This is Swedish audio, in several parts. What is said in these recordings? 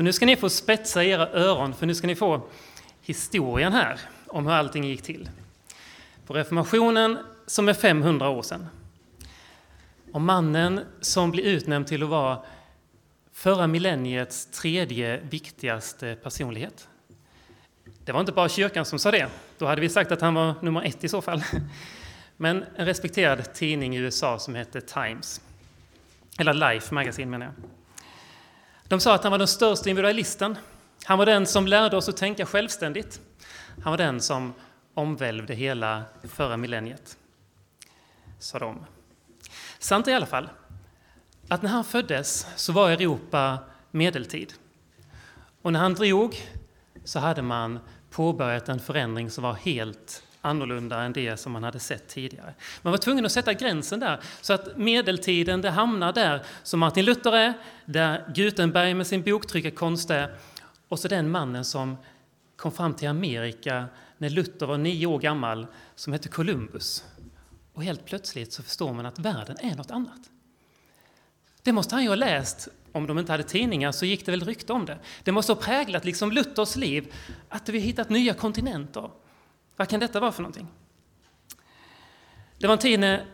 Så nu ska ni få spetsa era öron, för nu ska ni få historien här om hur allting gick till. På reformationen, som är 500 år sedan. Och mannen som blir utnämnd till att vara förra millenniets tredje viktigaste personlighet. Det var inte bara kyrkan som sa det. Då hade vi sagt att han var nummer ett i så fall. Men en respekterad tidning i USA som hette Times, eller Life Magazine menar jag. De sa att han var den största individualisten. Han var den som lärde oss att tänka självständigt. Han var den som omvälvde hela förra millenniet, sa de. Sant är i alla fall att när han föddes så var Europa medeltid. Och när han drog så hade man påbörjat en förändring som var helt annorlunda än det som man hade sett tidigare. Man var tvungen att sätta gränsen där, så att medeltiden det hamnar där som Martin Luther är, där Gutenberg med sin boktryckarkonst är, och så den mannen som kom fram till Amerika när Luther var nio år gammal, som hette Columbus. Och helt plötsligt så förstår man att världen är något annat. Det måste han ju ha läst. Om de inte hade tidningar så gick det väl rykte om det. Det måste ha präglat liksom Luthers liv, att vi hittat nya kontinenter. Vad kan detta vara för någonting? Det var en tid när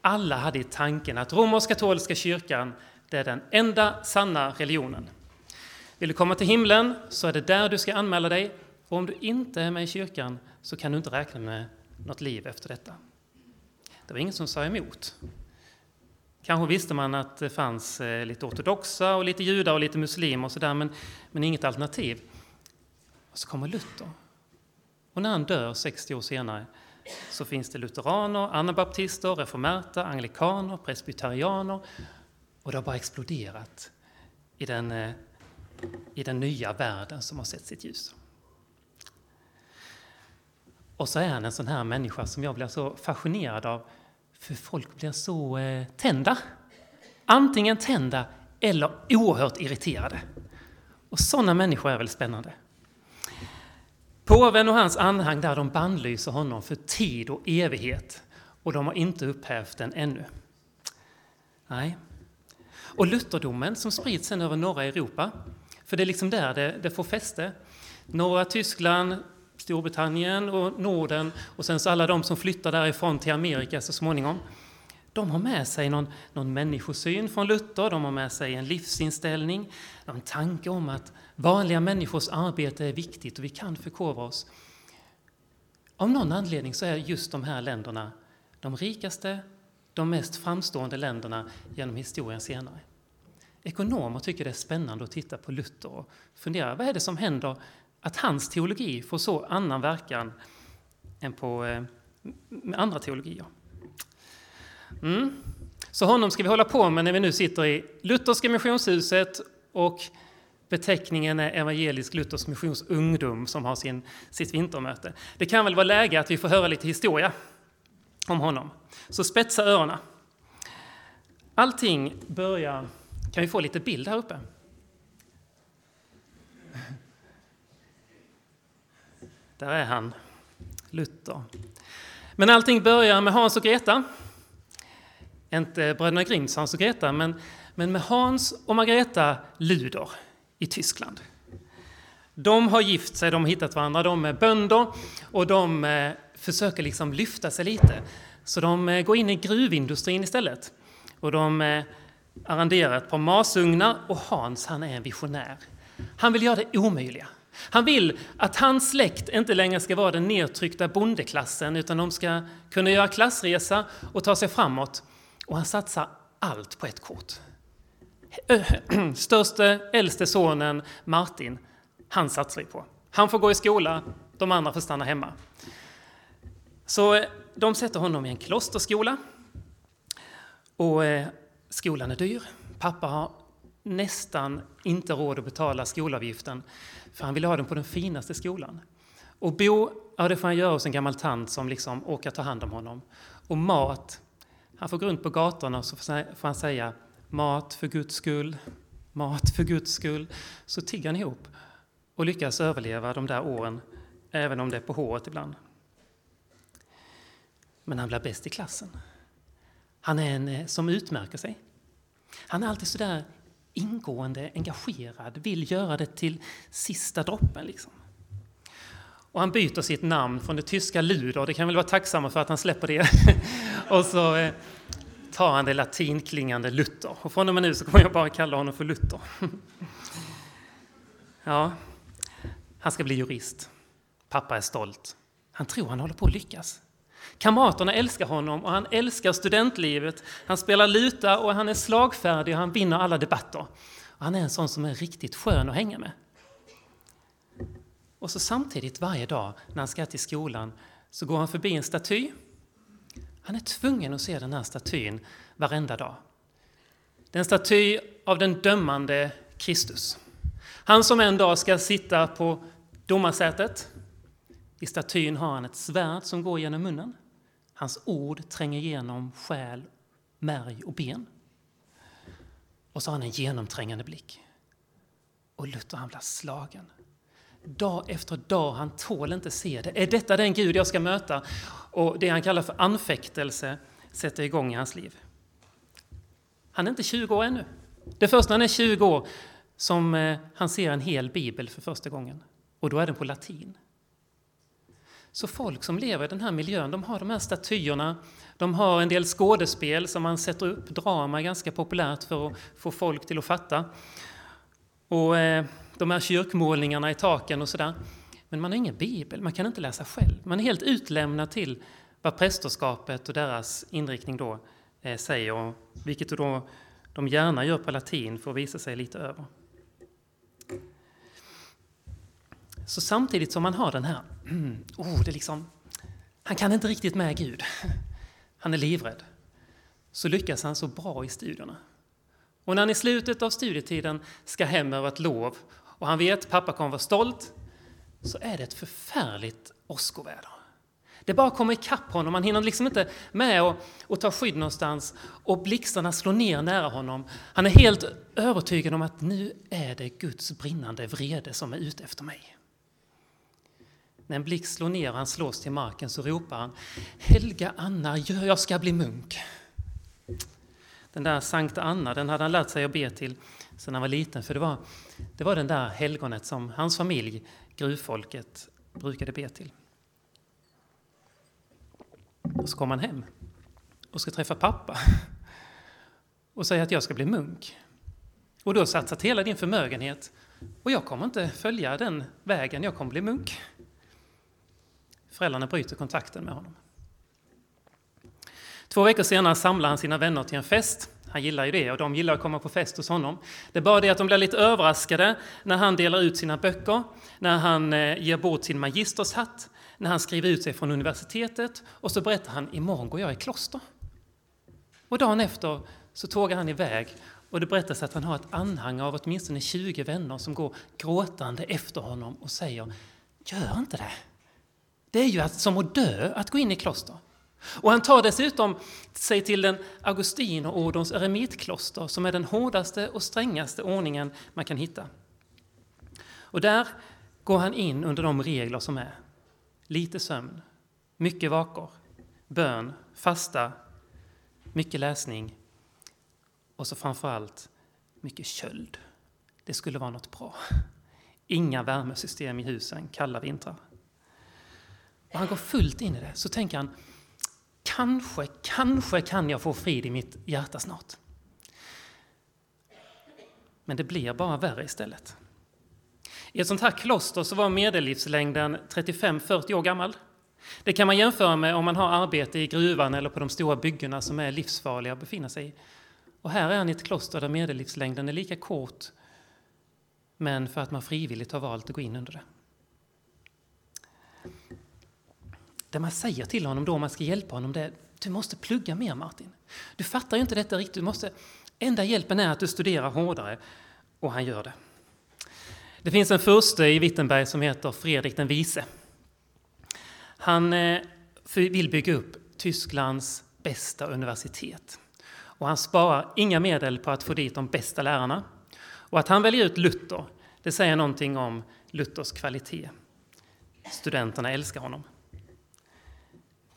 alla hade i tanken att romersk-katolska kyrkan det är den enda sanna religionen. Vill du komma till himlen så är det där du ska anmäla dig och om du inte är med i kyrkan så kan du inte räkna med något liv efter detta. Det var ingen som sa emot. Kanske visste man att det fanns eh, lite ortodoxa och lite judar och lite muslimer och sådär, men, men inget alternativ. Och så kommer Luther. Och när han dör 60 år senare så finns det lutheraner, anabaptister, reformerta, anglikaner, presbyterianer och det har bara exploderat i den, eh, i den nya världen som har sett sitt ljus. Och så är han en sån här människa som jag blir så fascinerad av för folk blir så eh, tända. Antingen tända eller oerhört irriterade. Och sådana människor är väl spännande. Påven och hans anhang där de bannlyser honom för tid och evighet och de har inte upphävt den ännu. Nej. Och Lutherdomen som sprids sen över norra Europa, för det är liksom där det, det får fäste. Norra Tyskland, Storbritannien och Norden och sen så alla de som flyttar därifrån till Amerika så småningom. De har med sig någon, någon människosyn från Luther, de har med sig en livsinställning, en tanke om att vanliga människors arbete är viktigt och vi kan förkovra oss. Av någon anledning så är just de här länderna de rikaste, de mest framstående länderna genom historien senare. Ekonomer tycker det är spännande att titta på Luther och fundera, vad är det som händer att hans teologi får så annan verkan än på eh, andra teologier. Mm. Så honom ska vi hålla på med när vi nu sitter i Lutherska missionshuset och beteckningen är Evangelisk Luthers Missions Ungdom som har sin, sitt vintermöte. Det kan väl vara läge att vi får höra lite historia om honom. Så spetsa öronen. Allting börjar... Kan vi få lite bild här uppe? Där är han, Luther. Men allting börjar med Hans och Greta. Inte bröderna Grimms Hans och Greta, men, men med Hans och Margareta Luder i Tyskland. De har gift sig, de har hittat varandra, de är bönder och de eh, försöker liksom lyfta sig lite. Så de eh, går in i gruvindustrin istället. Och de eh, arrenderar ett par masugnar och Hans han är en visionär. Han vill göra det omöjliga. Han vill att hans släkt inte längre ska vara den nedtryckta bondeklassen utan de ska kunna göra klassresa och ta sig framåt. Och han satsar allt på ett kort. Störste, äldste sonen Martin, han satsar vi på. Han får gå i skola, de andra får stanna hemma. Så eh, de sätter honom i en klosterskola. Och eh, skolan är dyr. Pappa har nästan inte råd att betala skolavgiften för han vill ha den på den finaste skolan. Och bo, ja det får han göra hos en gammal tant som liksom orkar ta hand om honom. Och mat, han får gå runt på gatorna och så får han säga mat för Guds skull, mat för Guds skull. Så tigger han ihop och lyckas överleva de där åren, även om det är på håret ibland. Men han blir bäst i klassen. Han är en eh, som utmärker sig. Han är alltid sådär ingående engagerad, vill göra det till sista droppen. Liksom. Och han byter sitt namn från det tyska Luder, det kan väl vara tacksamma för att han släpper det. och så eh, eh, tar han det latinklingande Luther. Och från och med nu så kommer jag bara kalla honom för Luther. ja, han ska bli jurist. Pappa är stolt. Han tror han håller på att lyckas. Kamraterna älskar honom och han älskar studentlivet. Han spelar luta och han är slagfärdig och han vinner alla debatter. Och han är en sån som är riktigt skön att hänga med. Och så samtidigt varje dag när han ska till skolan så går han förbi en staty. Han är tvungen att se den här statyn varenda dag. Det är en staty av den dömande Kristus. Han som en dag ska sitta på domarsätet. I statyn har han ett svärd som går genom munnen. Hans ord tränger igenom själ, märg och ben. Och så har han en genomträngande blick. Och Luther han blir slagen. Dag efter dag, han tål inte se det. Är detta den Gud jag ska möta? Och det han kallar för anfäktelse sätter igång i hans liv. Han är inte 20 år ännu. Det är först när han är 20 år som eh, han ser en hel bibel för första gången. Och då är den på latin. Så folk som lever i den här miljön, de har de här statyerna, de har en del skådespel som man sätter upp, drama är ganska populärt för att få folk till att fatta. Och eh, de här kyrkmålningarna i taken och sådär. Men man har ingen bibel, man kan inte läsa själv. Man är helt utlämnad till vad prästerskapet och deras inriktning då eh, säger, vilket då de gärna gör på latin för att visa sig lite över. Så samtidigt som man har den här, oh, det liksom, han kan inte riktigt med Gud, han är livrädd, så lyckas han så bra i studierna. Och när han i slutet av studietiden ska hem över ett lov och han vet att pappa kommer vara stolt, så är det ett förfärligt åskoväder. Det bara kommer ikapp honom, han hinner liksom inte med och, och ta skydd någonstans och blixtarna slår ner nära honom. Han är helt övertygad om att nu är det Guds brinnande vrede som är ute efter mig. När en blixt slår ner och han slås till marken så ropar han Helga Anna, jag ska bli munk. Den där Sankta Anna, den hade han lärt sig att be till sedan han var liten, för det var, det var den där helgonet som hans familj, gruvfolket, brukade be till. Och så kommer han hem och ska träffa pappa och säga att jag ska bli munk. Och du har satsat hela din förmögenhet och jag kommer inte följa den vägen, jag kommer bli munk. Föräldrarna bryter kontakten med honom. Två veckor senare samlar han sina vänner till en fest. Han gillar ju det och de gillar att komma på fest hos honom. Det är bara det att de blir lite överraskade när han delar ut sina böcker, när han eh, ger bort sin magistershatt, när han skriver ut sig från universitetet och så berättar han imorgon går jag i kloster. Och dagen efter så tågar han iväg och det berättas att han har ett anhang av åtminstone 20 vänner som går gråtande efter honom och säger Gör inte det! Det är ju som att dö att gå in i kloster. Och han tar dessutom sig till den Augustinerordens eremitkloster som är den hårdaste och strängaste ordningen man kan hitta. Och där går han in under de regler som är. Lite sömn, mycket vakor, bön, fasta, mycket läsning och så framförallt mycket köld. Det skulle vara något bra. Inga värmesystem i husen kalla vintrar. Och han går fullt in i det. Så tänker han, kanske, kanske kan jag få frid i mitt hjärta snart. Men det blir bara värre istället. I ett sånt här kloster så var medellivslängden 35-40 år gammal. Det kan man jämföra med om man har arbete i gruvan eller på de stora byggena som är livsfarliga att befinna sig i. Och här är han i ett kloster där medellivslängden är lika kort, men för att man frivilligt har valt att gå in under det. Det man säger till honom då, om man ska hjälpa honom, det är du måste plugga mer Martin. Du fattar ju inte detta riktigt. Du måste, enda hjälpen är att du studerar hårdare. Och han gör det. Det finns en furste i Wittenberg som heter Fredrik den vise. Han eh, vill bygga upp Tysklands bästa universitet. Och han sparar inga medel på att få dit de bästa lärarna. Och att han väljer ut Luther, det säger någonting om Luthers kvalitet. Studenterna älskar honom.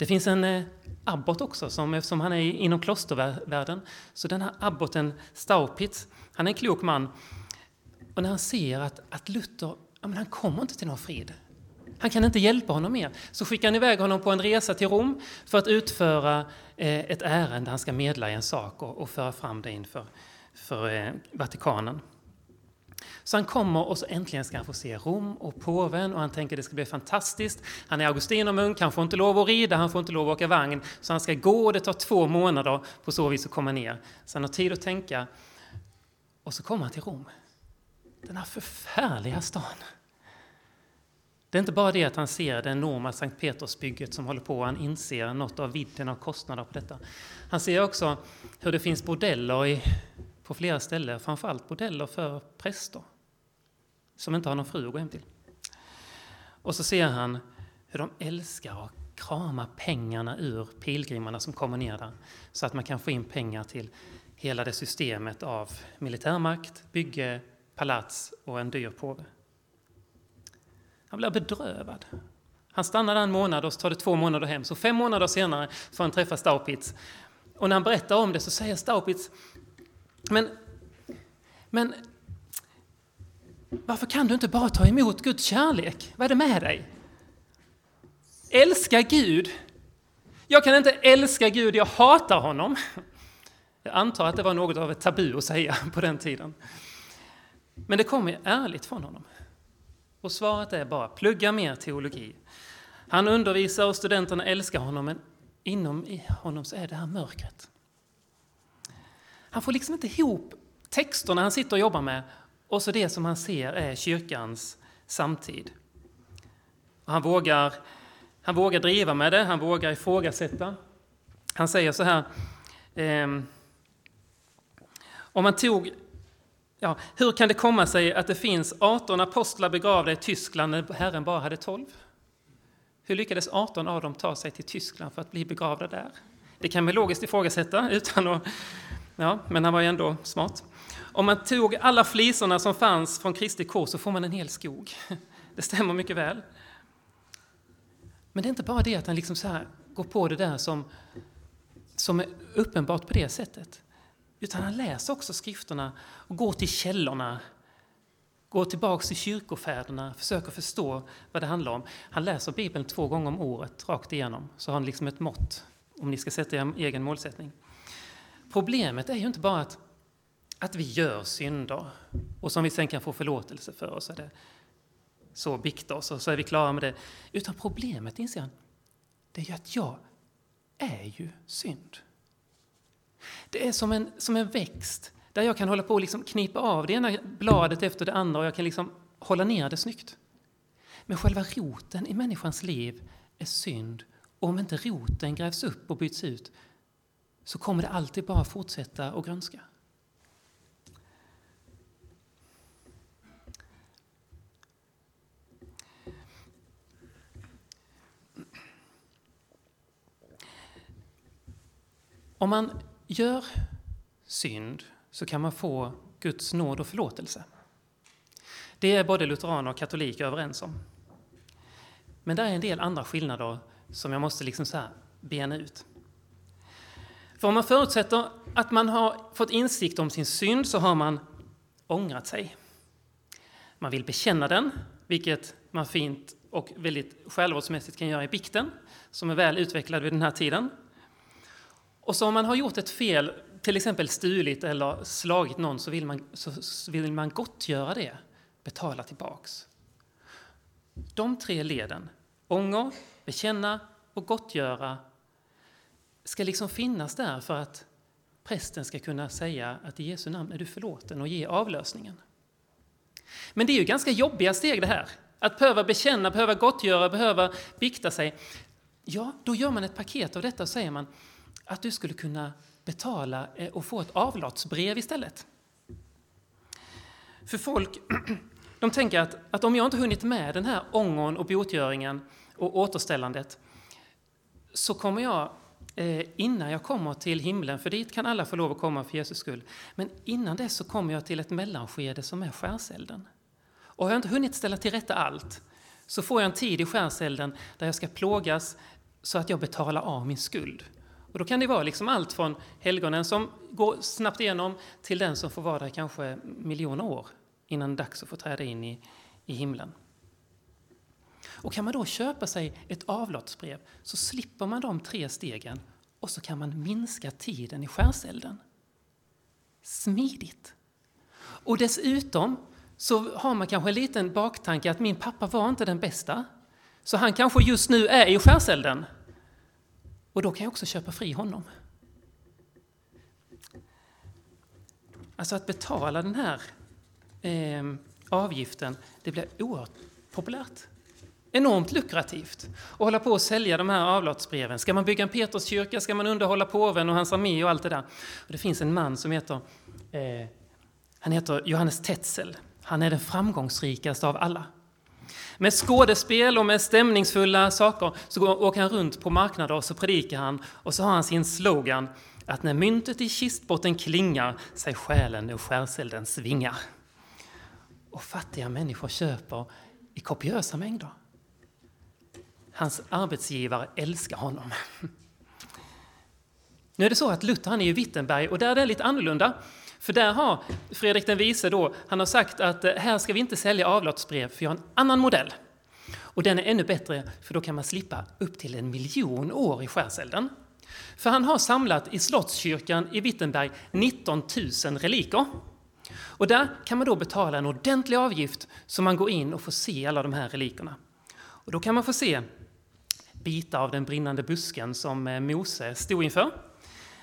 Det finns en eh, abbot också, som, eftersom han är inom klostervärlden. Så den här abboten Staupitz, han är en klok man. Och när han ser att, att Luther, ja, men han kommer inte till någon frid. Han kan inte hjälpa honom mer. Så skickar han iväg honom på en resa till Rom för att utföra eh, ett ärende. Han ska medla i en sak och, och föra fram det inför för, eh, Vatikanen. Så han kommer och så äntligen ska han få se Rom och påven och han tänker det ska bli fantastiskt. Han är augustinermunk, han får inte lov att rida, han får inte lov att åka vagn. Så han ska gå och det tar två månader på så vis att komma ner. Så han har tid att tänka. Och så kommer han till Rom. Den här förfärliga stan. Det är inte bara det att han ser det enorma Sankt Petersbygget som håller på och han inser något av vidden av kostnader på detta. Han ser också hur det finns bordeller i, på flera ställen, framförallt bordeller för präster som inte har någon fru att gå hem till. Och så ser han hur de älskar att krama pengarna ur pilgrimarna som kommer ner där så att man kan få in pengar till hela det systemet av militärmakt, bygge, palats och en dyr påve. Han blir bedrövad. Han stannar där en månad och så tar det två månader hem. Så fem månader senare får han träffa Staupitz. Och när han berättar om det så säger Staupitz, men, men varför kan du inte bara ta emot Guds kärlek? Vad är det med dig? Älska Gud. Jag kan inte älska Gud, jag hatar honom. Jag antar att det var något av ett tabu att säga på den tiden. Men det kommer ärligt från honom. Och svaret är bara plugga mer teologi. Han undervisar och studenterna älskar honom, men inom honom så är det här mörkret. Han får liksom inte ihop texterna han sitter och jobbar med och så det som han ser är kyrkans samtid. Han vågar, han vågar driva med det, han vågar ifrågasätta. Han säger så här, eh, om man tog Ja, hur kan det komma sig att det finns 18 apostlar begravda i Tyskland när Herren bara hade 12? Hur lyckades 18 av dem ta sig till Tyskland för att bli begravda där? Det kan man logiskt ifrågasätta, utan att, ja, men han var ju ändå smart. Om man tog alla flisorna som fanns från Kristi kors så får man en hel skog. Det stämmer mycket väl. Men det är inte bara det att han liksom så här går på det där som, som är uppenbart på det sättet. Utan han läser också skrifterna och går till källorna, går tillbaks till kyrkofäderna, försöker förstå vad det handlar om. Han läser Bibeln två gånger om året, rakt igenom, så har han liksom ett mått om ni ska sätta er egen målsättning. Problemet är ju inte bara att, att vi gör synder och som vi sen kan få förlåtelse för oss, är det så bikta oss och så är vi klara med det. Utan problemet, inser han, det är ju att jag är ju synd. Det är som en, som en växt där jag kan hålla på och liksom knipa av det ena bladet efter det andra och jag kan liksom hålla ner det snyggt. Men själva roten i människans liv är synd. Och om inte roten grävs upp och byts ut så kommer det alltid bara fortsätta att grönska. Om man gör synd så kan man få Guds nåd och förlåtelse. Det är både lutheraner och katoliker överens om. Men det är en del andra skillnader som jag måste liksom så här bena ut. För om man förutsätter att man har fått insikt om sin synd så har man ångrat sig. Man vill bekänna den, vilket man fint och väldigt självvårdsmässigt kan göra i bikten, som är väl utvecklad vid den här tiden. Och så om man har gjort ett fel, till exempel stulit eller slagit någon, så vill man, så vill man gottgöra det, betala tillbaks. De tre leden, ånger, bekänna och gottgöra, ska liksom finnas där för att prästen ska kunna säga att i Jesu namn är du förlåten och ge avlösningen. Men det är ju ganska jobbiga steg det här. Att behöva bekänna, behöva gottgöra, behöva bikta sig. Ja, då gör man ett paket av detta och säger man att du skulle kunna betala eh, och få ett avlatsbrev istället. För folk de tänker att, att om jag inte hunnit med den här ångon och botgöringen och återställandet så kommer jag eh, innan jag kommer till himlen, för dit kan alla få lov att komma för Jesus skull, men innan dess så kommer jag till ett mellanskede som är skärselden. Och har jag inte hunnit ställa till rätta allt så får jag en tid i skärselden där jag ska plågas så att jag betalar av min skuld. Och då kan det vara liksom allt från helgonen som går snabbt igenom till den som får vara där kanske miljoner år innan det är dags att få träda in i, i himlen. Och kan man då köpa sig ett avlatsbrev så slipper man de tre stegen och så kan man minska tiden i skärselden. Smidigt! Och dessutom så har man kanske en liten baktanke att min pappa var inte den bästa. Så han kanske just nu är i skärselden. Och då kan jag också köpa fri honom. Alltså att betala den här eh, avgiften, det blir oerhört populärt. Enormt lukrativt att hålla på och sälja de här avlatsbreven. Ska man bygga en Peterskyrka, ska man underhålla påven och hans armé och allt det där. Och det finns en man som heter, eh, han heter Johannes Tetzel. Han är den framgångsrikaste av alla. Med skådespel och med stämningsfulla saker så åker han runt på marknader och så predikar han och så har han sin slogan att när myntet i kistbotten klingar sig själen och skärselden svingar. Och fattiga människor köper i kopiösa mängder. Hans arbetsgivare älskar honom. Nu är det så att Luther han är i Wittenberg och där är det lite annorlunda. För där har Fredrik den vise då, han har sagt att eh, här ska vi inte sälja avlatsbrev för jag har en annan modell. Och den är ännu bättre för då kan man slippa upp till en miljon år i skärselden. För han har samlat i Slottskyrkan i Wittenberg 19 000 reliker. Och där kan man då betala en ordentlig avgift så man går in och får se alla de här relikerna. Och då kan man få se bitar av den brinnande busken som eh, Mose stod inför.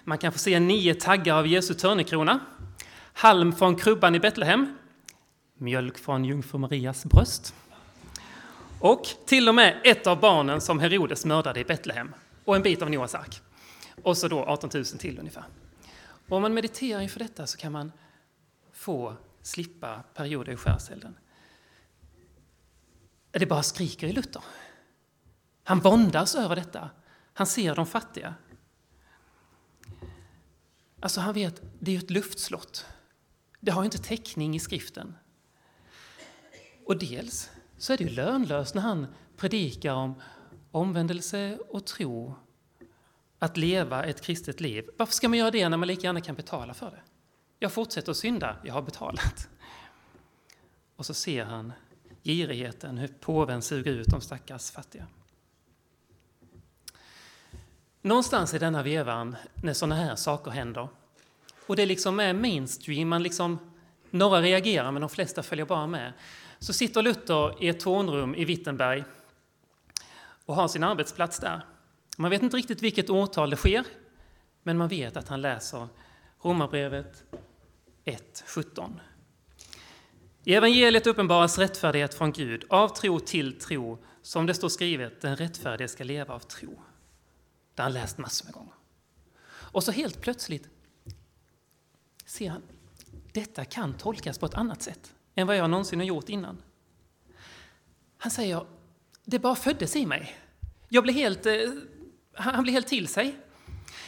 Man kan få se nio taggar av Jesu törnekrona, halm från krubban i Betlehem, mjölk från jungfru Marias bröst och till och med ett av barnen som Herodes mördade i Betlehem och en bit av Noas ark. Och så då 18 000 till ungefär. Och om man mediterar inför detta så kan man få slippa perioder i skärselden. Det bara skriker i Luther. Han våndas över detta. Han ser de fattiga. Alltså han vet, det är ju ett luftslott. Det har ju inte täckning i skriften. Och dels så är det ju lönlöst när han predikar om omvändelse och tro, att leva ett kristet liv. Varför ska man göra det när man lika gärna kan betala för det? Jag fortsätter att synda, jag har betalat. Och så ser han girigheten, hur påven suger ut de stackars fattiga. Någonstans i denna vevan, när sådana här saker händer, och det liksom är mainstream, man liksom, några reagerar men de flesta följer bara med, så sitter Luther i ett tornrum i Wittenberg och har sin arbetsplats där. Man vet inte riktigt vilket årtal det sker, men man vet att han läser Romarbrevet 1.17. I evangeliet uppenbaras rättfärdighet från Gud, av tro till tro, som det står skrivet, den rättfärdige ska leva av tro. Det har han läst massor med gånger. Och så helt plötsligt ser han, detta kan tolkas på ett annat sätt än vad jag någonsin har gjort innan. Han säger, det bara föddes i mig. Jag blev helt, eh, han blir helt till sig.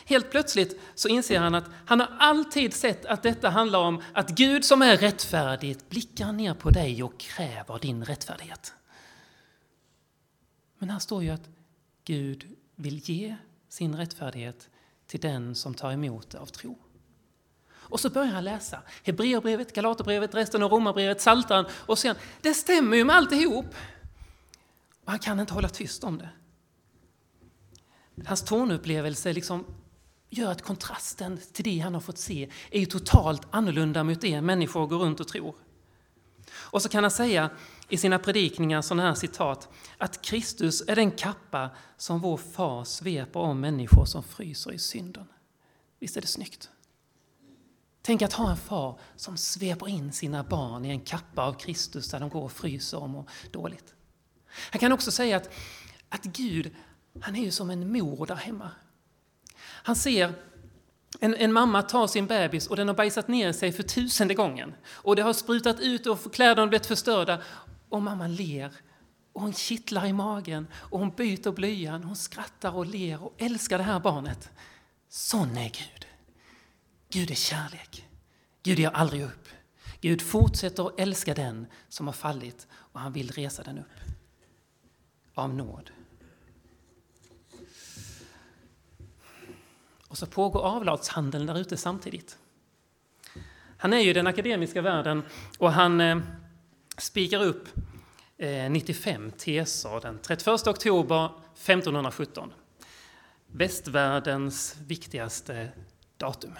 Helt plötsligt så inser han att han har alltid sett att detta handlar om att Gud som är rättfärdig blickar ner på dig och kräver din rättfärdighet. Men här står ju att Gud vill ge sin rättfärdighet till den som tar emot det av tro. Och så börjar han läsa Hebreerbrevet, Galaterbrevet, resten av Romarbrevet, Psaltaren och sen, det stämmer ju med alltihop. Och han kan inte hålla tyst om det. Hans tonupplevelse liksom gör att kontrasten till det han har fått se är ju totalt annorlunda mot det människor går runt och tror. Och så kan han säga i sina predikningar sådana här citat att Kristus är den kappa som vår far sveper om människor som fryser i synden. Visst är det snyggt? Tänk att ha en far som sveper in sina barn i en kappa av Kristus där de går och fryser och mår dåligt. Han kan också säga att, att Gud, han är ju som en mor där hemma. Han ser en, en, mamma tar sin bebis och den har bajsat ner sig för tusende gången. Och det har sprutat ut och kläderna har blivit förstörda. Och mamman ler. Och hon kittlar i magen och hon byter blöjan. Hon skrattar och ler och älskar det här barnet. Sån är Gud. Gud är kärlek. Gud ger aldrig upp. Gud fortsätter att älska den som har fallit och han vill resa den upp. Av nåd. Och så pågår avlatshandeln där ute samtidigt. Han är ju i den akademiska världen och han eh, spikar upp eh, 95 teser den 31 oktober 1517. Västvärldens viktigaste datum.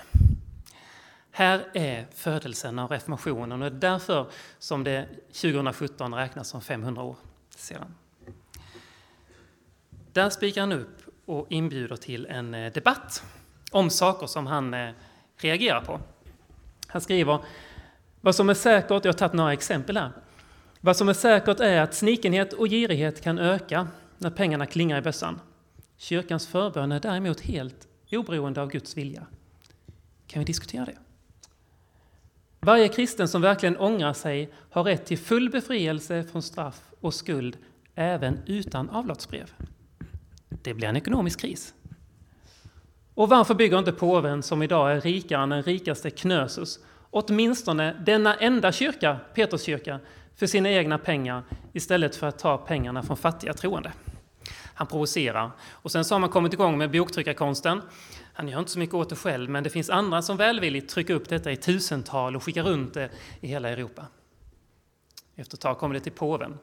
Här är födelsen av reformationen och det är därför som det 2017 räknas som 500 år sedan. Där spikar han upp och inbjuder till en eh, debatt om saker som han eh, reagerar på. Han skriver vad som är säkert, jag har tagit några exempel här. Vad som är säkert är att snikenhet och girighet kan öka när pengarna klingar i bössan. Kyrkans förbön är däremot helt oberoende av Guds vilja. Kan vi diskutera det? Varje kristen som verkligen ångrar sig har rätt till full befrielse från straff och skuld även utan avlatsbrev. Det blir en ekonomisk kris. Och varför bygger inte påven, som idag är rikare än den rikaste Knösus, åtminstone denna enda kyrka, Peterskyrka, för sina egna pengar istället för att ta pengarna från fattiga troende? Han provocerar. Och sen så har man kommit igång med boktryckarkonsten. Han gör inte så mycket åt det själv, men det finns andra som välvilligt trycker upp detta i tusental och skickar runt det i hela Europa. Efter ett tag kommer det till påven.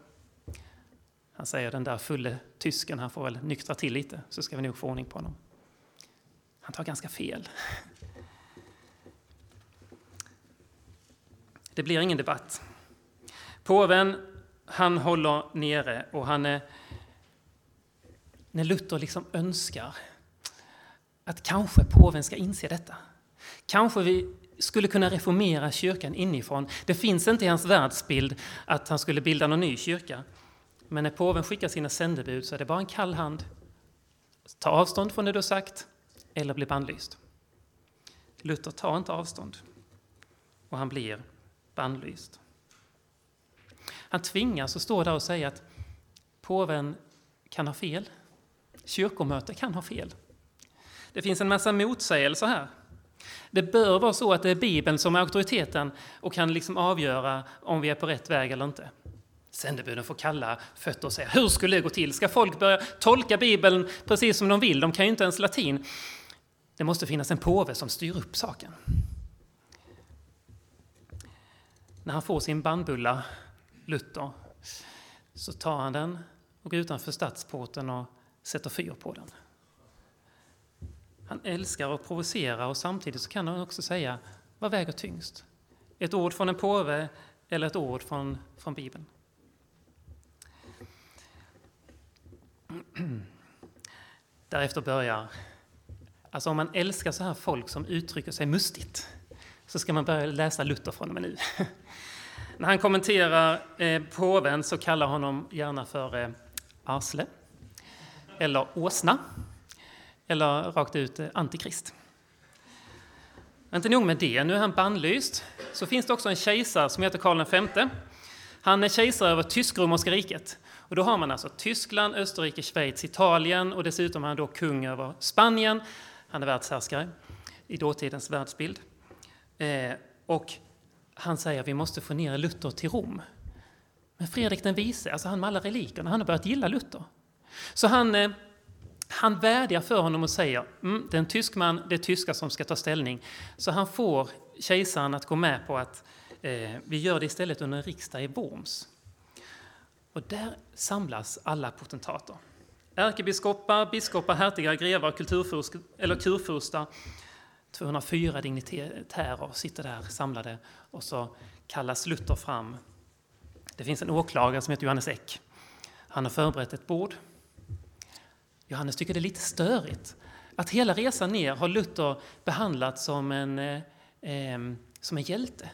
Han säger den där fulle tysken, han får väl nyktra till lite så ska vi nog få ordning på honom. Han tar ganska fel. Det blir ingen debatt. Påven, han håller nere och han är... När Luther liksom önskar att kanske påven ska inse detta. Kanske vi skulle kunna reformera kyrkan inifrån. Det finns inte i hans världsbild att han skulle bilda någon ny kyrka. Men när påven skickar sina sändebud så är det bara en kall hand. Ta avstånd från det du har sagt eller bli bannlyst. Luther tar inte avstånd och han blir bannlyst. Han tvingas att stå där och säga att påven kan ha fel. Kyrkomötet kan ha fel. Det finns en massa motsägelser här. Det bör vara så att det är Bibeln som är auktoriteten och kan liksom avgöra om vi är på rätt väg eller inte. Sändebuden får kalla fötter och säga hur skulle det gå till? Ska folk börja tolka Bibeln precis som de vill? De kan ju inte ens latin. Det måste finnas en påve som styr upp saken. När han får sin bandbulla, Luther, så tar han den och går utanför stadsporten och sätter fyr på den. Han älskar att provocera och samtidigt så kan han också säga vad väger tyngst? Ett ord från en påve eller ett ord från, från Bibeln? Därefter börjar, alltså om man älskar så här folk som uttrycker sig mustigt, så ska man börja läsa Luther från och med nu. När han kommenterar eh, påven så kallar honom gärna för eh, arsle, eller åsna, eller rakt ut eh, antikrist. Inte nog med det, nu är han bannlyst. Så finns det också en kejsare som heter Karl V. Han är kejsare över tysk-romerska riket. Och då har man alltså Tyskland, Österrike, Schweiz, Italien och dessutom är han då kung över Spanien. Han är världshärskare i dåtidens världsbild. Eh, och han säger att vi måste få ner Luther till Rom. Men Fredrik den vise, alltså han med alla relikerna, han har börjat gilla Luther. Så han, eh, han vädjar för honom och säger mm, det är en tysk man, det är tyskar som ska ta ställning. Så han får kejsaren att gå med på att eh, vi gör det istället under en riksdag i Worms. Och där samlas alla potentater. Ärkebiskopar, biskopar, hertigar, grevar, kulturfurstar kurfurstar. 204 dignitärer sitter där samlade och så kallas Luther fram. Det finns en åklagare som heter Johannes Eck. Han har förberett ett bord. Johannes tycker det är lite störigt att hela resan ner har Luther behandlats som en, eh, eh som en hjälte.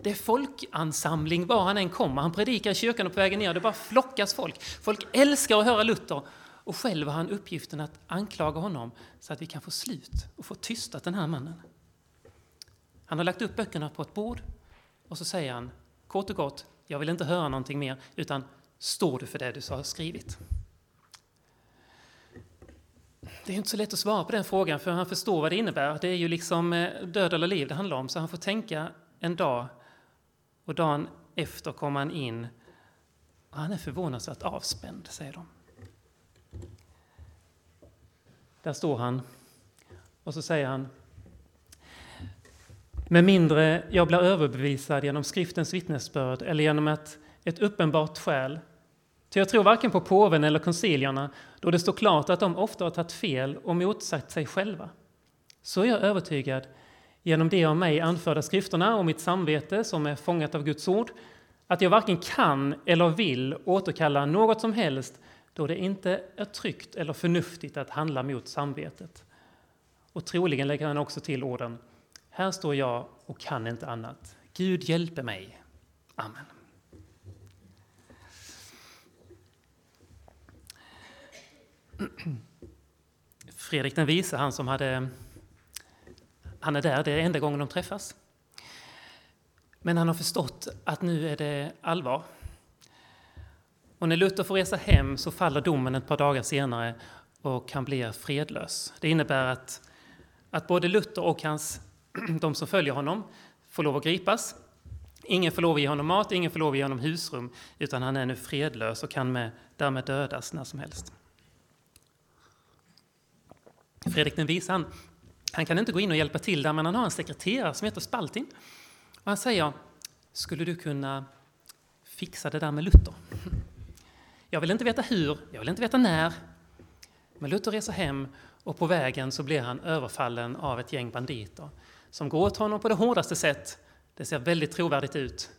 Det är folkansamling var han än kommer. Han predikar i kyrkan och på vägen ner. Det bara flockas folk. Folk älskar att höra Luther. Och själv har han uppgiften att anklaga honom så att vi kan få slut och få tystat den här mannen. Han har lagt upp böckerna på ett bord och så säger han kort och gott, jag vill inte höra någonting mer, utan står du för det du har skrivit? Det är inte så lätt att svara på den frågan, för han förstår vad det innebär. Det är ju liksom eh, död eller liv det handlar om, så han får tänka en dag och dagen efter kommer han in och han är förvånansvärt avspänd, säger de. Där står han Och så säger han med mindre jag blir överbevisad genom skriftens vittnesbörd eller genom ett, ett uppenbart skäl. Ty jag tror varken på påven eller koncilierna, då det står klart att de ofta har tagit fel och motsatt sig själva. Så är jag övertygad genom de av mig anförda skrifterna och mitt samvete som är fångat av Guds ord, att jag varken kan eller vill återkalla något som helst då det inte är tryggt eller förnuftigt att handla mot samvetet. Och troligen lägger han också till orden Här står jag och kan inte annat. Gud hjälpe mig. Amen. Fredrik den vise, han som hade... Han är där, det är enda gången de träffas. Men han har förstått att nu är det allvar. Och när Luther får resa hem så faller domen ett par dagar senare och han blir fredlös. Det innebär att, att både Luther och hans, de som följer honom får lov att gripas. Ingen får lov att ge honom mat, ingen får lov att ge honom husrum, utan han är nu fredlös och kan med, därmed dödas när som helst. Fredrik den vise, han, han kan inte gå in och hjälpa till där, men han har en sekreterare som heter Spaltin. Och han säger, skulle du kunna fixa det där med Luther? Jag vill inte veta hur, jag vill inte veta när. Men Luther reser hem och på vägen så blir han överfallen av ett gäng banditer som går åt honom på det hårdaste sätt. Det ser väldigt trovärdigt ut.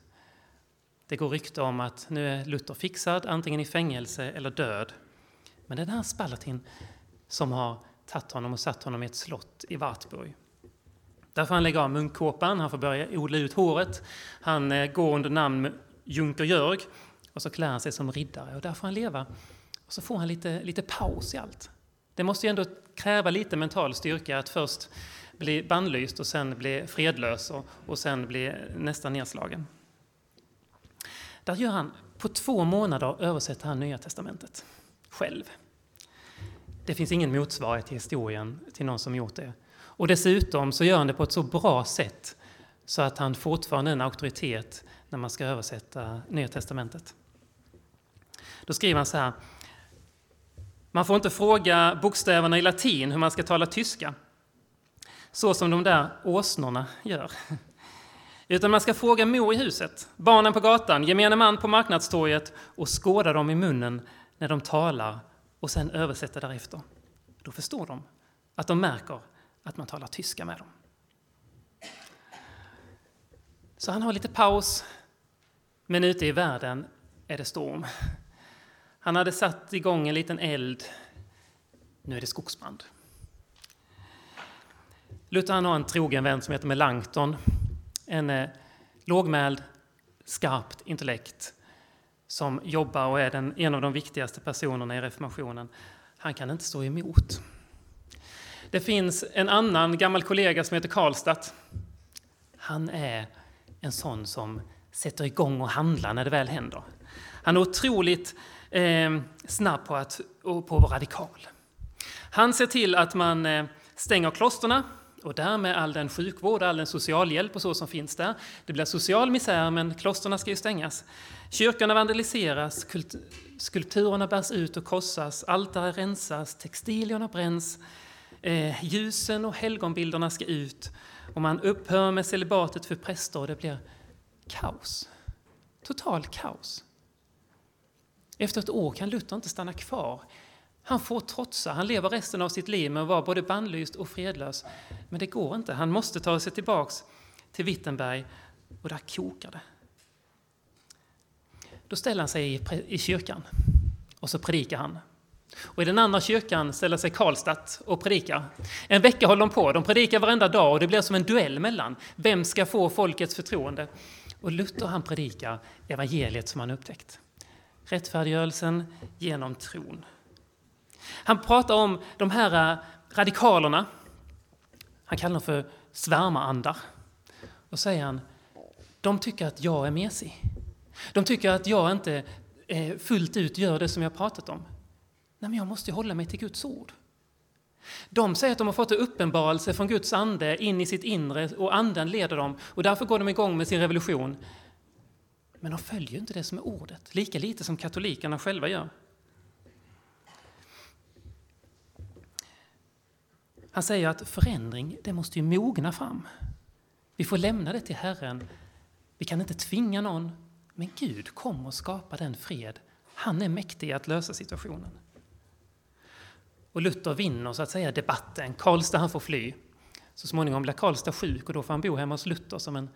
Det går rykte om att nu är Luther fixad, antingen i fängelse eller död. Men det är den här Spalatin som har tagit honom och satt honom i ett slott i Wartburg. Där får han lägga av munkkåpan, han får börja odla ut håret. Han eh, går under namn Junker Jörg och så klär han sig som riddare och där får han leva. Och så får han lite, lite paus i allt. Det måste ju ändå kräva lite mental styrka att först bli bannlyst och sen bli fredlös och, och sen bli nästan nedslagen. Där gör han, på två månader översätter han Nya Testamentet själv. Det finns ingen motsvarighet i historien till någon som gjort det. Och dessutom så gör han det på ett så bra sätt så att han fortfarande är en auktoritet när man ska översätta Nya Testamentet. Då skriver han så här. Man får inte fråga bokstäverna i latin hur man ska tala tyska, så som de där åsnorna gör. Utan man ska fråga mor i huset, barnen på gatan, gemene man på marknadstorget och skåda dem i munnen när de talar och sen översätta därefter. Då förstår de att de märker att man talar tyska med dem. Så han har lite paus, men ute i världen är det storm. Han hade satt igång en liten eld. Nu är det skogsbrand. Luther han har en trogen vän som heter Melanchthon. En eh, lågmäld, skarpt intellekt som jobbar och är den, en av de viktigaste personerna i reformationen. Han kan inte stå emot. Det finns en annan gammal kollega som heter Karlstadt. Han är en sån som sätter igång och handlar när det väl händer. Han är otroligt eh, snabb på att, på att vara radikal. Han ser till att man eh, stänger klosterna och därmed all den sjukvård och all den socialhjälp och så som finns där. Det blir social misär, men klosterna ska ju stängas. Kyrkorna vandaliseras, skulpturerna bärs ut och krossas, altare rensas, textilierna bränns, eh, ljusen och helgonbilderna ska ut och man upphör med celibatet för präster och det blir kaos. Total kaos. Efter ett år kan Luther inte stanna kvar. Han får trotsa, han lever resten av sitt liv med att vara både bannlyst och fredlös. Men det går inte, han måste ta sig tillbaks till Wittenberg och där kokar det. Då ställer han sig i, kyrkan och så predikar han. Och i den andra kyrkan ställer sig Karlstadt och predikar. En vecka håller de på, de predikar varenda dag och det blir som en duell mellan. Vem ska få folkets förtroende? Och Luther han predikar evangeliet som han upptäckt. Rättfärdiggörelsen genom tron. Han pratar om de här eh, radikalerna. Han kallar dem för svärmarandar. Och säger han, de tycker att jag är mesig. De tycker att jag inte eh, fullt ut gör det som jag pratat om. Nej, men jag måste ju hålla mig till Guds ord. De säger att de har fått en uppenbarelse från Guds ande in i sitt inre och anden leder dem och därför går de igång med sin revolution. Men de följer inte det som är ordet, lika lite som katolikerna själva gör. Han säger att förändring, det måste ju mogna fram. Vi får lämna det till Herren. Vi kan inte tvinga någon, men Gud kommer att skapa den fred. Han är mäktig att lösa situationen. Och Luther vinner så att säga debatten. Karlstad han får fly. Så småningom blir Karlstad sjuk och då får han bo hemma hos Luther som en,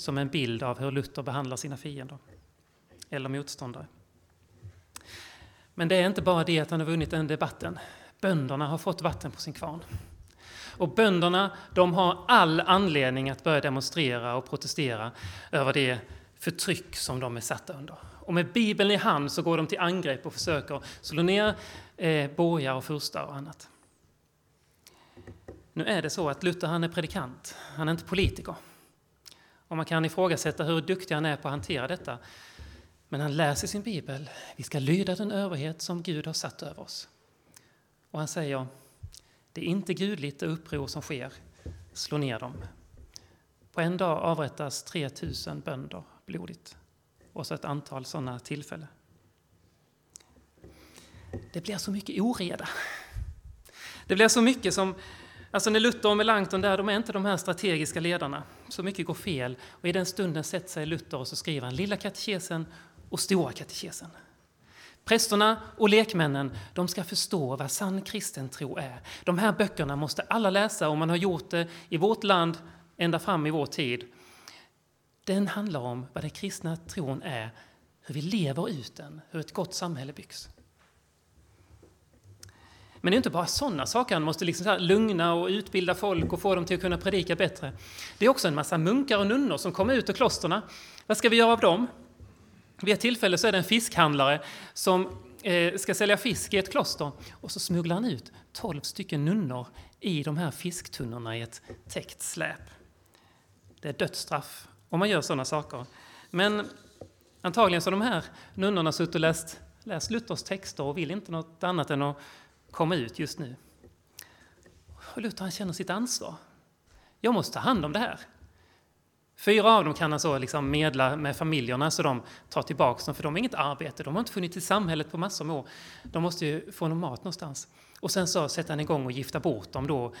som en bild av hur Luther behandlar sina fiender eller motståndare. Men det är inte bara det att han har vunnit den debatten. Bönderna har fått vatten på sin kvarn. Och bönderna de har all anledning att börja demonstrera och protestera över det förtryck som de är satta under. Och med Bibeln i hand så går de till angrepp och försöker slå ner eh, borgar och furstar och annat. Nu är det så att Luther han är predikant, han är inte politiker. Och man kan ifrågasätta hur duktig han är på att hantera detta. Men han läser sin bibel, vi ska lyda den överhet som Gud har satt över oss. Och han säger, det är inte gudligt det uppror som sker, slå ner dem. På en dag avrättas 3000 bönder blodigt. Och så ett antal sådana tillfällen. Det blir så mycket oreda. Det blir så mycket som Alltså när Luther och Melanchthon där, de är inte de här strategiska ledarna. Så mycket går fel. Och i den stunden sätter sig Luther och så skriver han Lilla katekesen och Stora katekesen. Prästerna och lekmännen, de ska förstå vad sann kristen tro är. De här böckerna måste alla läsa och man har gjort det i vårt land ända fram i vår tid. Den handlar om vad den kristna tron är, hur vi lever ut den, hur ett gott samhälle byggs. Men det är inte bara sådana saker, han måste liksom lugna och utbilda folk och få dem till att kunna predika bättre. Det är också en massa munkar och nunnor som kommer ut ur klosterna. Vad ska vi göra av dem? Vid ett tillfälle så är det en fiskhandlare som eh, ska sälja fisk i ett kloster och så smugglar han ut 12 stycken nunnor i de här fisktunnorna i ett täckt släp. Det är dödsstraff om man gör sådana saker. Men antagligen så har de här nunnorna suttit och läst, läst Luthers texter och vill inte något annat än att komma ut just nu. Och Luther han känner sitt ansvar. Jag måste ta hand om det här. Fyra av dem kan han så liksom medla med familjerna så de tar tillbaka dem, för de har inget arbete, de har inte funnits i samhället på massor av år. De måste ju få någon mat någonstans. Och sen så sätter han igång och gifta bort dem då,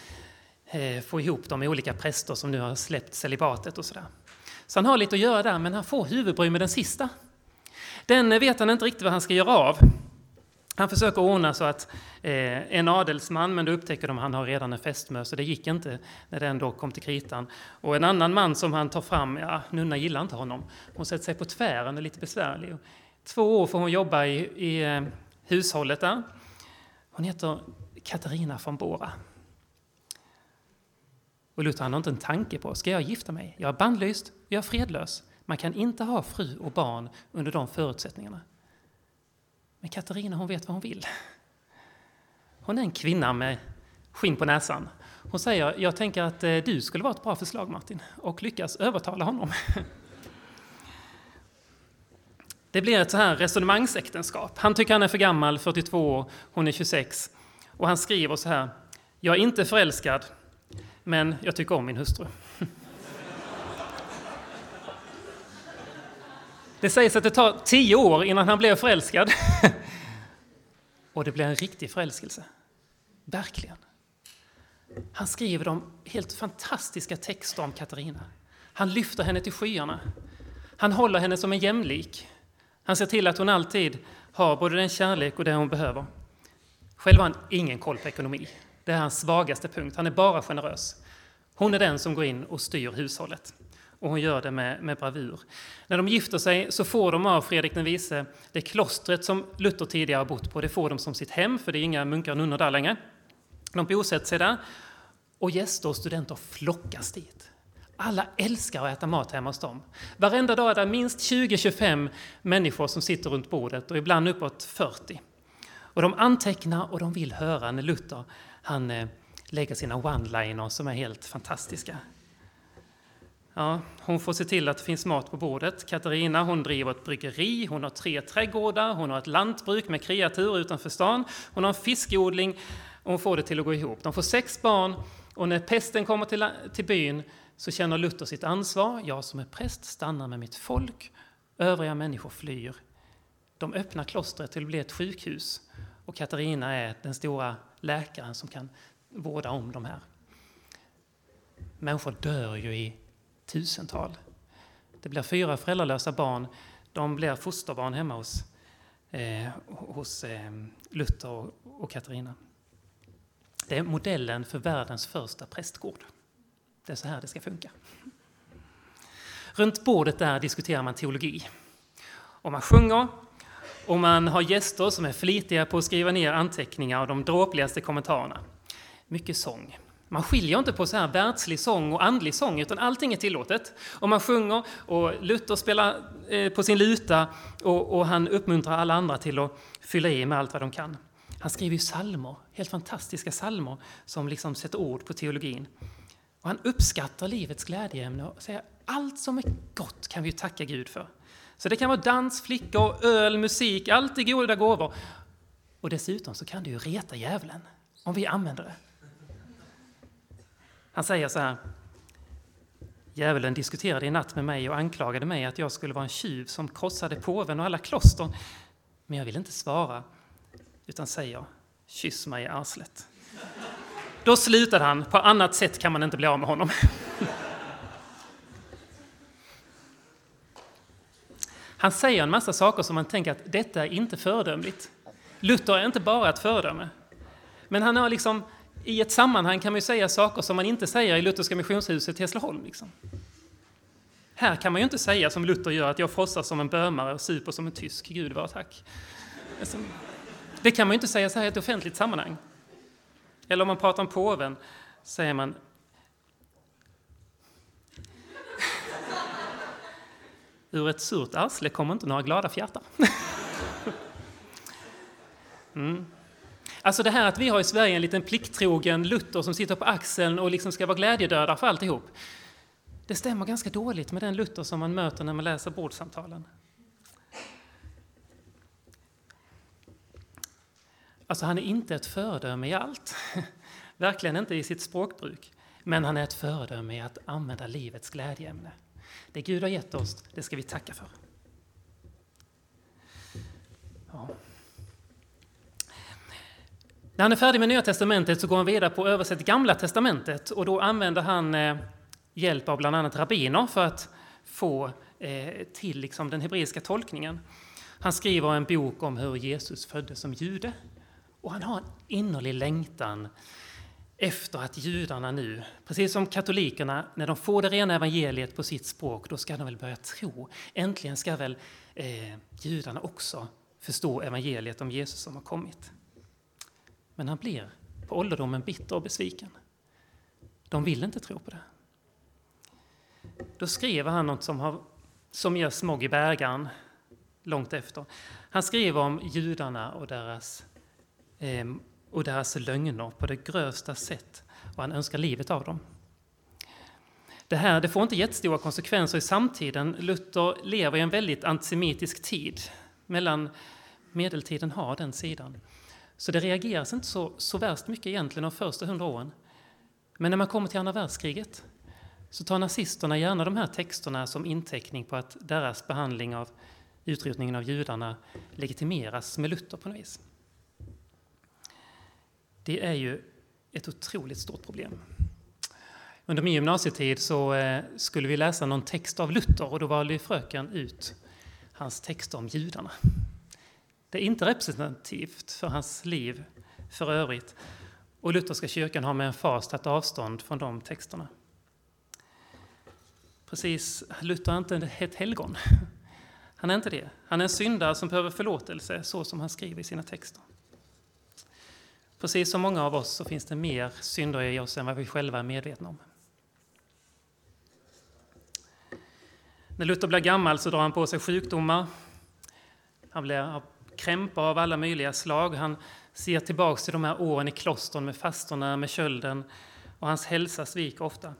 eh, få ihop dem med olika präster som nu har släppt celibatet och sådär. Så han har lite att göra där, men han får huvudbry med den sista. Den eh, vet han inte riktigt vad han ska göra av. Han försöker ordna så att eh, en adelsman, men då upptäcker de att han har redan en fästmö, så det gick inte när det ändå kom till kritan. Och en annan man som han tar fram, ja, Nunna gillar inte honom. Hon sätter sig på tvären, och är lite besvärlig. Två år får hon jobba i, i eh, hushållet där. Hon heter Katarina von Bora. Och Luther han har inte en tanke på, ska jag gifta mig? Jag är bandlyst, jag är fredlös. Man kan inte ha fru och barn under de förutsättningarna. Men Katarina hon vet vad hon vill. Hon är en kvinna med skinn på näsan. Hon säger, jag tänker att eh, du skulle vara ett bra förslag Martin, och lyckas övertala honom. Det blir ett så här resonemangsäktenskap. Han tycker han är för gammal, 42 år, hon är 26. Och han skriver så här, jag är inte förälskad, men jag tycker om min hustru. Det sägs att det tar tio år innan han blev förälskad. Och det blir en riktig förälskelse. Verkligen. Han skriver de helt fantastiska texter om Katarina. Han lyfter henne till skyarna. Han håller henne som en jämlik. Han ser till att hon alltid har både den kärlek och det hon behöver. Själv har han ingen koll på ekonomi. Det är hans svagaste punkt. Han är bara generös. Hon är den som går in och styr hushållet och hon gör det med, med bravur. När de gifter sig så får de av Fredrik den vise det klostret som Luther tidigare bott på, det får de som sitt hem, för det är inga munkar och nunnor där längre. De bosätter sig där och gäster och studenter flockas dit. Alla älskar att äta mat hemma hos dem. Varenda dag är det minst 20-25 människor som sitter runt bordet och ibland uppåt 40. Och de antecknar och de vill höra när Luther han eh, lägger sina one-liners som är helt fantastiska. Ja, hon får se till att det finns mat på bordet. Katarina hon driver ett bryggeri, hon har tre trädgårdar, hon har ett lantbruk med kreatur utanför stan, hon har en fiskodling och hon får det till att gå ihop. De får sex barn och när pesten kommer till, till byn så känner Luther sitt ansvar. Jag som är präst stannar med mitt folk, övriga människor flyr. De öppnar klostret till att bli ett sjukhus och Katarina är den stora läkaren som kan vårda om de här. Människor dör ju i tusental. Det blir fyra föräldralösa barn. De blir fosterbarn hemma hos, eh, hos eh, Luther och, och Katarina. Det är modellen för världens första prästgård. Det är så här det ska funka. Runt bordet där diskuterar man teologi. Och man sjunger och man har gäster som är flitiga på att skriva ner anteckningar och de dråpligaste kommentarerna. Mycket sång. Man skiljer inte på så här världslig sång och andlig sång, utan allting är tillåtet. Och man sjunger, och Luther spelar eh, på sin luta, och, och han uppmuntrar alla andra till att fylla i med allt vad de kan. Han skriver ju salmer, helt fantastiska salmer, som liksom sätter ord på teologin. Och han uppskattar livets glädjeämne och säger allt som är gott kan vi tacka Gud för. Så det kan vara dans, flickor, öl, musik, allt är goda gåvor. Och dessutom så kan det ju reta djävulen om vi använder det. Han säger så här. Djävulen diskuterade i natt med mig och anklagade mig att jag skulle vara en tjuv som krossade påven och alla kloster. Men jag vill inte svara, utan säger kyss mig i arslet. Då slutade han, på annat sätt kan man inte bli av med honom. Han säger en massa saker som man tänker att detta är inte föredömligt. Luther är inte bara ett föredöme. Men han har liksom, i ett sammanhang kan man ju säga saker som man inte säger i Lutherska missionshuset i Hässleholm. Liksom. Här kan man ju inte säga som Luther gör, att jag frossar som en bömare och super som en tysk. Gud var tack. Alltså, det kan man ju inte säga så här i ett offentligt sammanhang. Eller om man pratar om påven, säger man Ur ett surt arsle kommer inte några glada fjärtar. Mm. Alltså det här att vi har i Sverige en liten plikttrogen Luther som sitter på axeln och liksom ska vara glädjedödare för alltihop. Det stämmer ganska dåligt med den Luther som man möter när man läser bordsamtalen. Alltså han är inte ett föredöme i allt. Verkligen inte i sitt språkbruk. Men han är ett föredöme i att använda livets glädjeämne. Det Gud har gett oss, det ska vi tacka för. Ja. När han är färdig med Nya Testamentet så går han vidare på att översätta Gamla Testamentet och då använder han eh, hjälp av bland annat rabbiner för att få eh, till liksom den hebreiska tolkningen. Han skriver en bok om hur Jesus föddes som jude och han har en innerlig längtan efter att judarna nu, precis som katolikerna, när de får det rena evangeliet på sitt språk, då ska de väl börja tro. Äntligen ska väl eh, judarna också förstå evangeliet om Jesus som har kommit. Men han blir på ålderdomen bitter och besviken. De vill inte tro på det. Då skriver han något som, har, som ger smog i bägaren långt efter. Han skriver om judarna och deras eh, och deras lögner på det grövsta sätt och han önskar livet av dem. Det här det får inte jättestora konsekvenser i samtiden. Luther lever i en väldigt antisemitisk tid. Mellan medeltiden har den sidan. Så det reageras inte så, så värst mycket egentligen de första hundra åren. Men när man kommer till andra världskriget så tar nazisterna gärna de här texterna som inteckning på att deras behandling av utrotningen av judarna legitimeras med Luther på något vis. Det är ju ett otroligt stort problem. Under min gymnasietid så eh, skulle vi läsa någon text av Luther och då valde fröken ut hans texter om judarna. Det är inte representativt för hans liv för övrigt och lutherska kyrkan har med en fas tagit avstånd från de texterna. Precis, Luther är inte ett helgon. Han är inte det. Han är en syndare som behöver förlåtelse, så som han skriver i sina texter. Precis som många av oss så finns det mer synder i oss än vad vi själva är medvetna om. När Luther blir gammal så drar han på sig sjukdomar. Han blir krämpar av alla möjliga slag. Han ser tillbaka till de här åren i klostren med fastorna, med kölden och hans hälsa sviker ofta.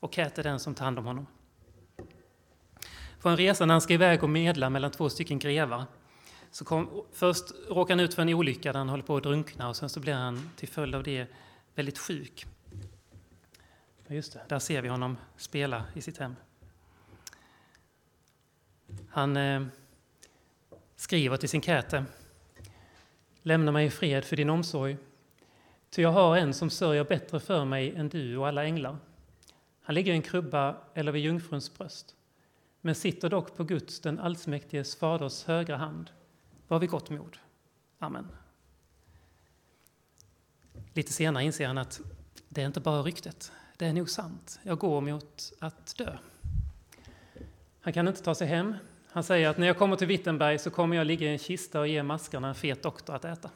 Och Kät är den som tar hand om honom. På en resa när han ska iväg och medla mellan två stycken grevar så kom, först råkar han ut för en olycka där han håller på att drunkna och sen så blir han till följd av det väldigt sjuk. Just det, där ser vi honom spela i sitt hem. Han eh, skriver till sin käte. Lämna mig i fred för din omsorg. Ty jag har en som sörjer bättre för mig än du och alla änglar. Han ligger i en krubba eller vid jungfruns bröst, men sitter dock på Guds, den allsmäktiges faders högra hand. Var vid gott mod. Amen. Lite senare inser han att det är inte bara ryktet, det är nog sant. Jag går mot att dö. Han kan inte ta sig hem. Han säger att när jag kommer till Wittenberg så kommer jag ligga i en kista och ge maskarna en fet doktor att äta.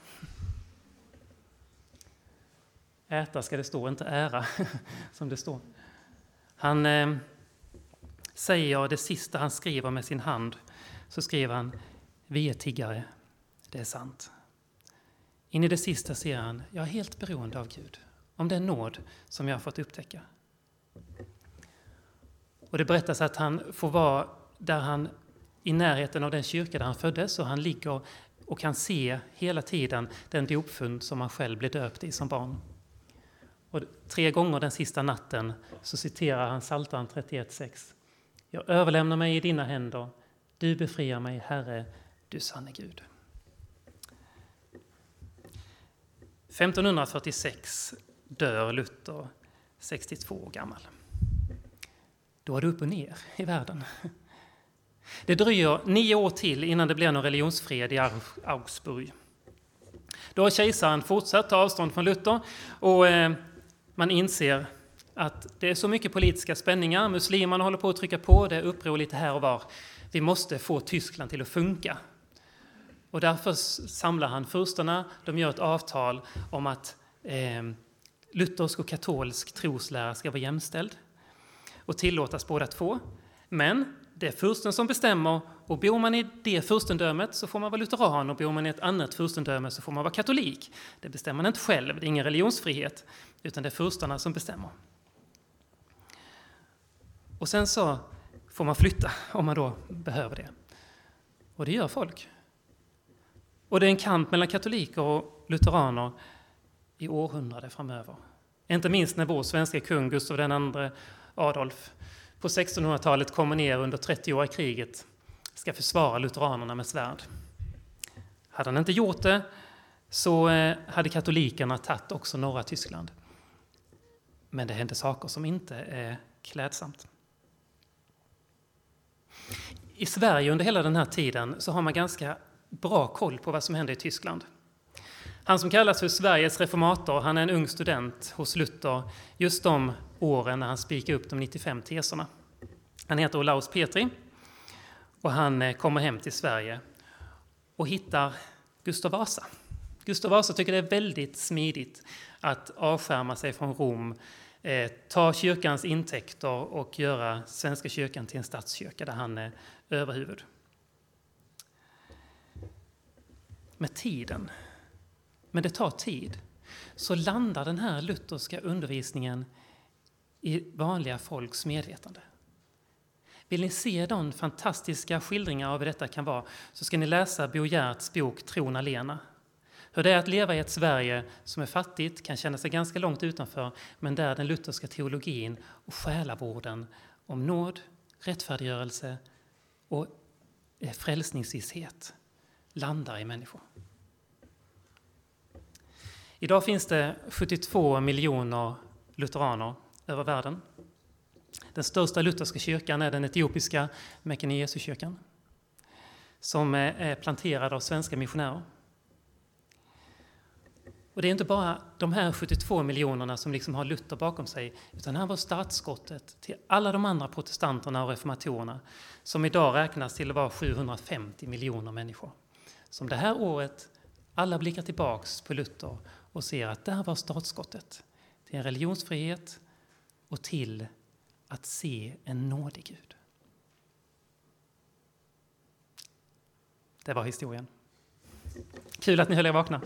Äta ska det stå, inte ära, som det står. Han eh, säger det sista han skriver med sin hand, så skriver han Vi är tiggare, det är sant. In i det sista ser han, jag är helt beroende av Gud, om den nåd som jag har fått upptäcka. Och det berättas att han får vara där han i närheten av den kyrka där han föddes och han ligger och kan se hela tiden den dopfund som han själv blev döpt i som barn. Och tre gånger den sista natten så citerar han Psaltaren 31.6. Jag överlämnar mig i dina händer, du befriar mig, Herre, du sanne Gud. 1546 dör Luther 62 år gammal. Då är det upp och ner i världen. Det dröjer nio år till innan det blir någon religionsfred i Augsburg. Då har kejsaren fortsatt ta avstånd från Luther och eh, man inser att det är så mycket politiska spänningar, muslimerna håller på att trycka på, det är uppror lite här och var. Vi måste få Tyskland till att funka. Och därför samlar han furstarna, de gör ett avtal om att eh, luthersk och katolsk troslära ska vara jämställd och tillåtas båda två. Men det är fursten som bestämmer och bor man i det furstendömet så får man vara lutheran och bor man i ett annat furstendöme så får man vara katolik. Det bestämmer man inte själv, det är ingen religionsfrihet, utan det är furstarna som bestämmer. Och sen så får man flytta om man då behöver det. Och det gör folk. Och det är en kamp mellan katoliker och lutheraner i århundraden framöver. Inte minst när vår svenska kung Gustav II Adolf på 1600-talet kommer ner under 30-åriga kriget ska försvara lutheranerna med svärd. Hade han inte gjort det så eh, hade katolikerna tagit också norra Tyskland. Men det hände saker som inte är klädsamt. I Sverige under hela den här tiden så har man ganska bra koll på vad som händer i Tyskland. Han som kallas för Sveriges reformator, han är en ung student hos Luther just de åren när han spikar upp de 95 teserna. Han heter Olaus Petri och han eh, kommer hem till Sverige och hittar Gustav Vasa. Gustav Vasa tycker det är väldigt smidigt att avskärma sig från Rom, eh, ta kyrkans intäkter och göra Svenska kyrkan till en statskyrka där han är överhuvud. Med tiden, men det tar tid, så landar den här lutherska undervisningen i vanliga folks medvetande. Vill ni se de fantastiska skildringar av hur detta kan vara så ska ni läsa Bo Giertz bok Tron alena. Hur det är att leva i ett Sverige som är fattigt, kan känna sig ganska långt utanför, men där den lutherska teologin och själavården om nåd, rättfärdiggörelse och eh, frälsningsvisshet landar i människor. Idag finns det 72 miljoner lutheraner över världen. Den största lutherska kyrkan är den etiopiska Mekane kyrkan som eh, är planterad av svenska missionärer. Och det är inte bara de här 72 miljonerna som liksom har Luther bakom sig, utan han var startskottet till alla de andra protestanterna och reformatorerna, som idag räknas till att vara 750 miljoner människor. Som det här året alla blickar tillbaks på Luther och ser att där var startskottet till en religionsfrihet och till att se en nådig Gud. Det var historien. Kul att ni höll er vakna.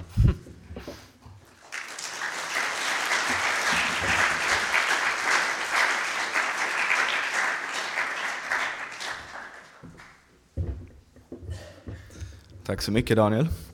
Tack så mycket Daniel.